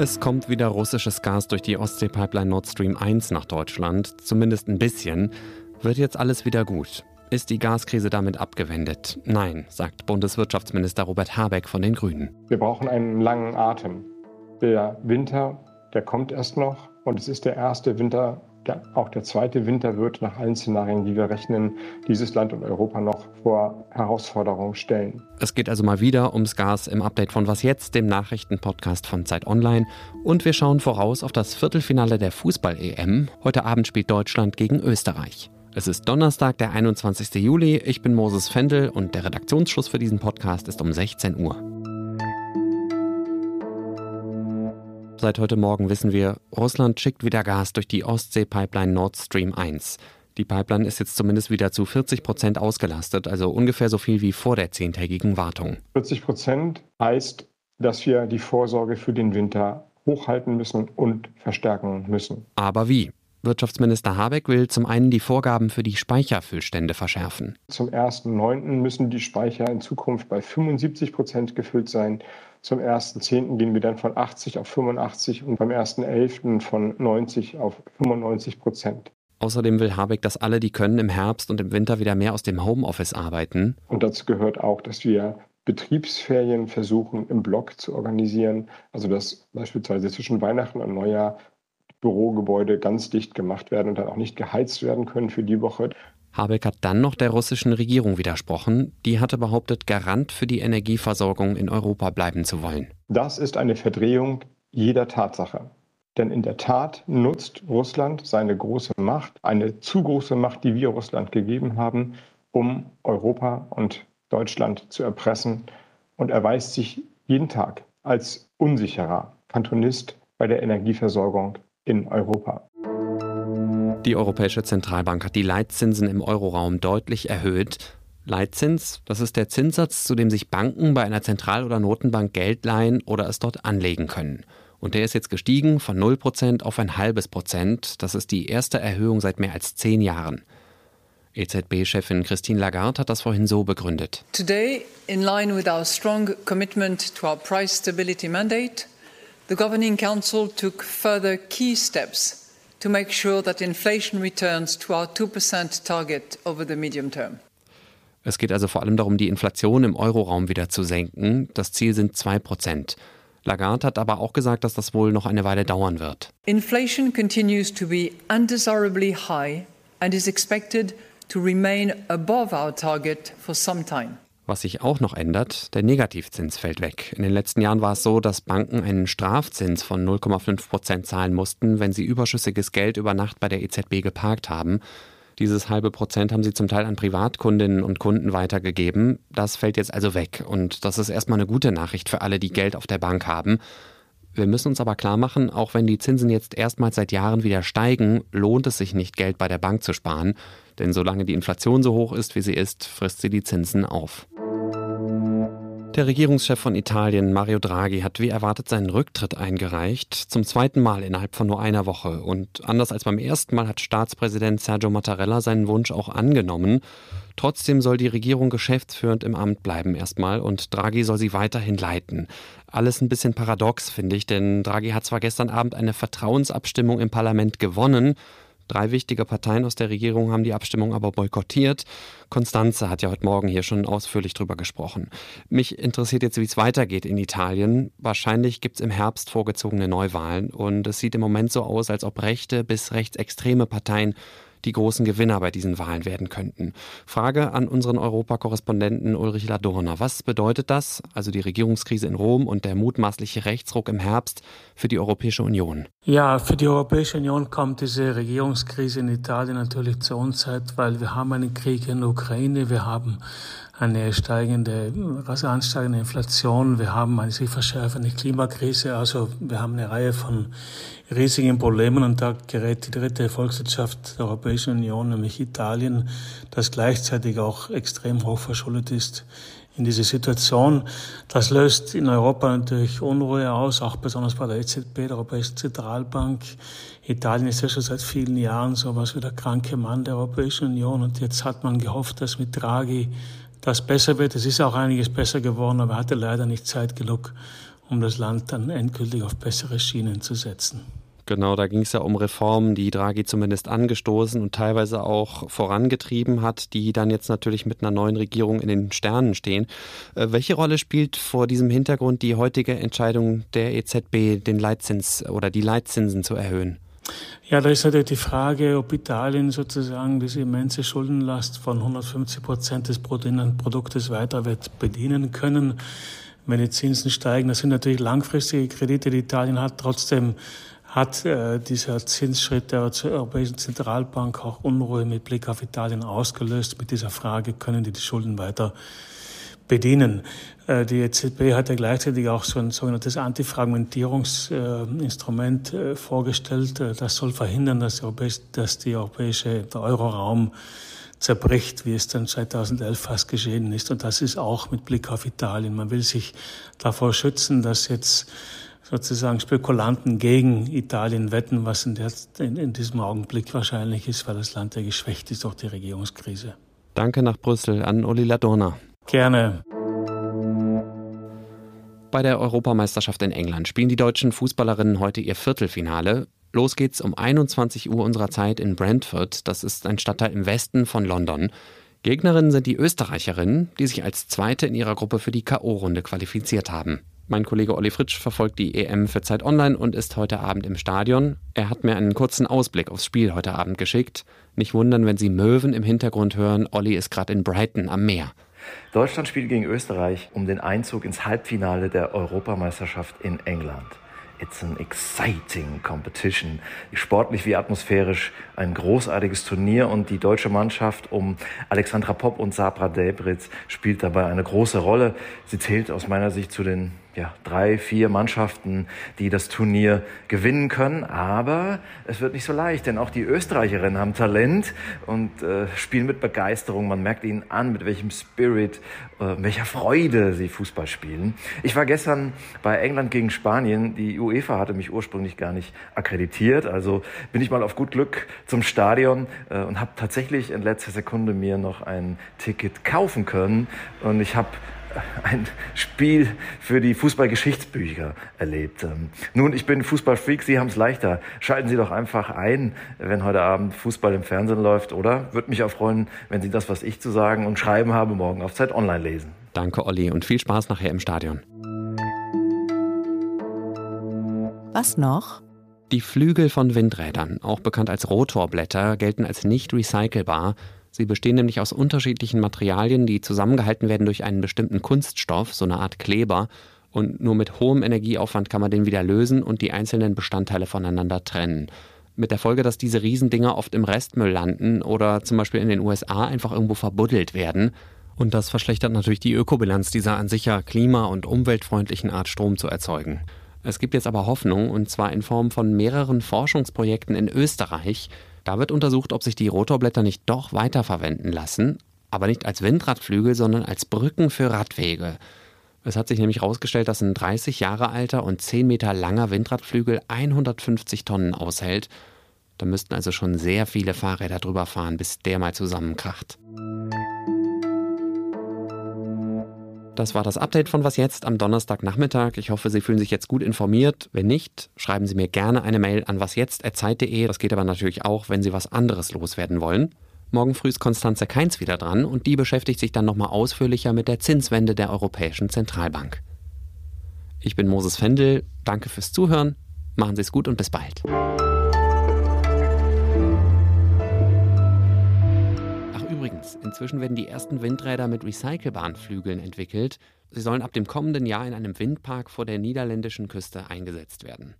Es kommt wieder russisches Gas durch die Ostsee-Pipeline Nord Stream 1 nach Deutschland, zumindest ein bisschen. Wird jetzt alles wieder gut? Ist die Gaskrise damit abgewendet? Nein, sagt Bundeswirtschaftsminister Robert Habeck von den Grünen. Wir brauchen einen langen Atem. Der Winter, der kommt erst noch und es ist der erste Winter der, auch der zweite Winter wird nach allen Szenarien, die wir rechnen, dieses Land und Europa noch vor Herausforderungen stellen. Es geht also mal wieder ums Gas im Update von Was jetzt, dem Nachrichtenpodcast von Zeit Online. Und wir schauen voraus auf das Viertelfinale der Fußball-EM. Heute Abend spielt Deutschland gegen Österreich. Es ist Donnerstag, der 21. Juli. Ich bin Moses Fendel und der Redaktionsschluss für diesen Podcast ist um 16 Uhr. Seit heute Morgen wissen wir, Russland schickt wieder Gas durch die Ostsee-Pipeline Nord Stream 1. Die Pipeline ist jetzt zumindest wieder zu 40 Prozent ausgelastet, also ungefähr so viel wie vor der zehntägigen Wartung. 40 Prozent heißt, dass wir die Vorsorge für den Winter hochhalten müssen und verstärken müssen. Aber wie? Wirtschaftsminister Habeck will zum einen die Vorgaben für die Speicherfüllstände verschärfen. Zum 1.9. müssen die Speicher in Zukunft bei 75 Prozent gefüllt sein. Zum 1.10. gehen wir dann von 80 auf 85 und beim 1.11. von 90 auf 95 Prozent. Außerdem will Habeck, dass alle, die können, im Herbst und im Winter wieder mehr aus dem Homeoffice arbeiten. Und dazu gehört auch, dass wir Betriebsferien versuchen im Block zu organisieren. Also dass beispielsweise zwischen Weihnachten und Neujahr Bürogebäude ganz dicht gemacht werden und dann auch nicht geheizt werden können für die Woche. Habeck hat dann noch der russischen Regierung widersprochen. Die hatte behauptet, Garant für die Energieversorgung in Europa bleiben zu wollen. Das ist eine Verdrehung jeder Tatsache. Denn in der Tat nutzt Russland seine große Macht, eine zu große Macht, die wir Russland gegeben haben, um Europa und Deutschland zu erpressen und erweist sich jeden Tag als unsicherer Kantonist bei der Energieversorgung in Europa. Die Europäische Zentralbank hat die Leitzinsen im Euroraum deutlich erhöht. Leitzins, das ist der Zinssatz, zu dem sich Banken bei einer Zentral- oder Notenbank Geld leihen oder es dort anlegen können. Und der ist jetzt gestiegen von 0% auf ein halbes Prozent. Das ist die erste Erhöhung seit mehr als zehn Jahren. EZB-Chefin Christine Lagarde hat das vorhin so begründet. Today, in line with our strong commitment to our price stability mandate, the Governing Council took further key steps to make sure that inflation returns to our 2% target over the medium term. Es geht also vor allem darum, die Inflation im Euroraum wieder zu senken. Das Ziel sind 2%. Lagarde hat aber auch gesagt, dass das wohl noch eine Weile dauern wird. Inflation continues to be undesirably high and is expected to remain above our target for some time. Was sich auch noch ändert, der Negativzins fällt weg. In den letzten Jahren war es so, dass Banken einen Strafzins von 0,5 Prozent zahlen mussten, wenn sie überschüssiges Geld über Nacht bei der EZB geparkt haben. Dieses halbe Prozent haben sie zum Teil an Privatkundinnen und Kunden weitergegeben. Das fällt jetzt also weg. Und das ist erstmal eine gute Nachricht für alle, die Geld auf der Bank haben. Wir müssen uns aber klar machen, auch wenn die Zinsen jetzt erstmals seit Jahren wieder steigen, lohnt es sich nicht, Geld bei der Bank zu sparen. Denn solange die Inflation so hoch ist, wie sie ist, frisst sie die Zinsen auf. Der Regierungschef von Italien, Mario Draghi, hat wie erwartet seinen Rücktritt eingereicht, zum zweiten Mal innerhalb von nur einer Woche. Und anders als beim ersten Mal hat Staatspräsident Sergio Mattarella seinen Wunsch auch angenommen. Trotzdem soll die Regierung geschäftsführend im Amt bleiben erstmal und Draghi soll sie weiterhin leiten. Alles ein bisschen paradox, finde ich, denn Draghi hat zwar gestern Abend eine Vertrauensabstimmung im Parlament gewonnen, Drei wichtige Parteien aus der Regierung haben die Abstimmung aber boykottiert. Konstanze hat ja heute Morgen hier schon ausführlich drüber gesprochen. Mich interessiert jetzt, wie es weitergeht in Italien. Wahrscheinlich gibt es im Herbst vorgezogene Neuwahlen und es sieht im Moment so aus, als ob rechte bis rechtsextreme Parteien die großen Gewinner bei diesen Wahlen werden könnten. Frage an unseren Europakorrespondenten Ulrich Ladurner. Was bedeutet das, also die Regierungskrise in Rom und der mutmaßliche Rechtsruck im Herbst für die Europäische Union? Ja, für die Europäische Union kommt diese Regierungskrise in Italien natürlich zur Unzeit, weil wir haben einen Krieg in der Ukraine, wir haben eine steigende, rasant steigende Inflation, wir haben eine sich verschärfende Klimakrise, also wir haben eine Reihe von riesigen Problemen und da gerät die dritte Volkswirtschaft der Europäischen Union, nämlich Italien, das gleichzeitig auch extrem hoch verschuldet ist, in diese Situation. Das löst in Europa natürlich Unruhe aus, auch besonders bei der EZB, der Europäischen Zentralbank. Italien ist ja schon seit vielen Jahren so was wie der kranke Mann der Europäischen Union und jetzt hat man gehofft, dass mit Draghi das besser wird. Es ist auch einiges besser geworden, aber hatte leider nicht Zeit genug, um das Land dann endgültig auf bessere Schienen zu setzen. Genau, da ging es ja um Reformen, die Draghi zumindest angestoßen und teilweise auch vorangetrieben hat, die dann jetzt natürlich mit einer neuen Regierung in den Sternen stehen. Äh, welche Rolle spielt vor diesem Hintergrund die heutige Entscheidung der EZB, den Leitzins oder die Leitzinsen zu erhöhen? Ja, da ist natürlich die Frage, ob Italien sozusagen diese immense Schuldenlast von 150 Prozent des Bruttoinlandproduktes weiter wird bedienen können, wenn die Zinsen steigen. Das sind natürlich langfristige Kredite, die Italien hat. Trotzdem hat äh, dieser Zinsschritt der Europäischen Zentralbank auch Unruhe mit Blick auf Italien ausgelöst mit dieser Frage, können die die Schulden weiter bedienen. Äh, die EZB hat ja gleichzeitig auch so ein sogenanntes Antifragmentierungsinstrument äh, vorgestellt. Äh, das soll verhindern, dass, dass die europäische, der Euroraum zerbricht, wie es dann 2011 fast geschehen ist. Und das ist auch mit Blick auf Italien. Man will sich davor schützen, dass jetzt sozusagen Spekulanten gegen Italien wetten, was in, der, in, in diesem Augenblick wahrscheinlich ist, weil das Land ja geschwächt ist durch die Regierungskrise. Danke nach Brüssel an Uli Ladurna. Gerne. Bei der Europameisterschaft in England spielen die deutschen Fußballerinnen heute ihr Viertelfinale. Los geht's um 21 Uhr unserer Zeit in Brentford. Das ist ein Stadtteil im Westen von London. Gegnerinnen sind die Österreicherinnen, die sich als Zweite in ihrer Gruppe für die K.O.-Runde qualifiziert haben. Mein Kollege Olli Fritsch verfolgt die EM für Zeit Online und ist heute Abend im Stadion. Er hat mir einen kurzen Ausblick aufs Spiel heute Abend geschickt. Nicht wundern, wenn Sie Möwen im Hintergrund hören. Olli ist gerade in Brighton am Meer. Deutschland spielt gegen Österreich um den Einzug ins Halbfinale der Europameisterschaft in England. It's an exciting competition. Sportlich wie atmosphärisch ein großartiges Turnier und die deutsche Mannschaft um Alexandra Popp und Sabra Delbritz spielt dabei eine große Rolle. Sie zählt aus meiner Sicht zu den ja, drei, vier Mannschaften, die das Turnier gewinnen können. Aber es wird nicht so leicht, denn auch die Österreicherinnen haben Talent und äh, spielen mit Begeisterung. Man merkt ihnen an, mit welchem Spirit, äh, welcher Freude sie Fußball spielen. Ich war gestern bei England gegen Spanien. Die UEFA hatte mich ursprünglich gar nicht akkreditiert. Also bin ich mal auf gut Glück zum Stadion äh, und habe tatsächlich in letzter Sekunde mir noch ein Ticket kaufen können. Und ich habe ein Spiel für die Fußballgeschichtsbücher erlebt. Ähm, nun, ich bin Fußballfreak, Sie haben es leichter. Schalten Sie doch einfach ein, wenn heute Abend Fußball im Fernsehen läuft, oder? Würde mich auch freuen, wenn Sie das, was ich zu sagen und schreiben habe, morgen auf Zeit Online lesen. Danke, Olli, und viel Spaß nachher im Stadion. Was noch? Die Flügel von Windrädern, auch bekannt als Rotorblätter, gelten als nicht recycelbar Sie bestehen nämlich aus unterschiedlichen Materialien, die zusammengehalten werden durch einen bestimmten Kunststoff, so eine Art Kleber. Und nur mit hohem Energieaufwand kann man den wieder lösen und die einzelnen Bestandteile voneinander trennen. Mit der Folge, dass diese Riesendinger oft im Restmüll landen oder zum Beispiel in den USA einfach irgendwo verbuddelt werden. Und das verschlechtert natürlich die Ökobilanz dieser an sich ja klima- und umweltfreundlichen Art Strom zu erzeugen. Es gibt jetzt aber Hoffnung, und zwar in Form von mehreren Forschungsprojekten in Österreich, da wird untersucht, ob sich die Rotorblätter nicht doch weiterverwenden lassen, aber nicht als Windradflügel, sondern als Brücken für Radwege. Es hat sich nämlich herausgestellt, dass ein 30 Jahre alter und 10 Meter langer Windradflügel 150 Tonnen aushält. Da müssten also schon sehr viele Fahrräder drüber fahren, bis der mal zusammenkracht. Das war das Update von Was jetzt am Donnerstagnachmittag. Ich hoffe, Sie fühlen sich jetzt gut informiert. Wenn nicht, schreiben Sie mir gerne eine Mail an wasjetzt.zeit.de. Das geht aber natürlich auch, wenn Sie was anderes loswerden wollen. Morgen früh ist Konstanze Keins wieder dran und die beschäftigt sich dann nochmal ausführlicher mit der Zinswende der Europäischen Zentralbank. Ich bin Moses Fendel. Danke fürs Zuhören. Machen Sie es gut und bis bald. Übrigens, inzwischen werden die ersten Windräder mit recycelbaren Flügeln entwickelt. Sie sollen ab dem kommenden Jahr in einem Windpark vor der niederländischen Küste eingesetzt werden.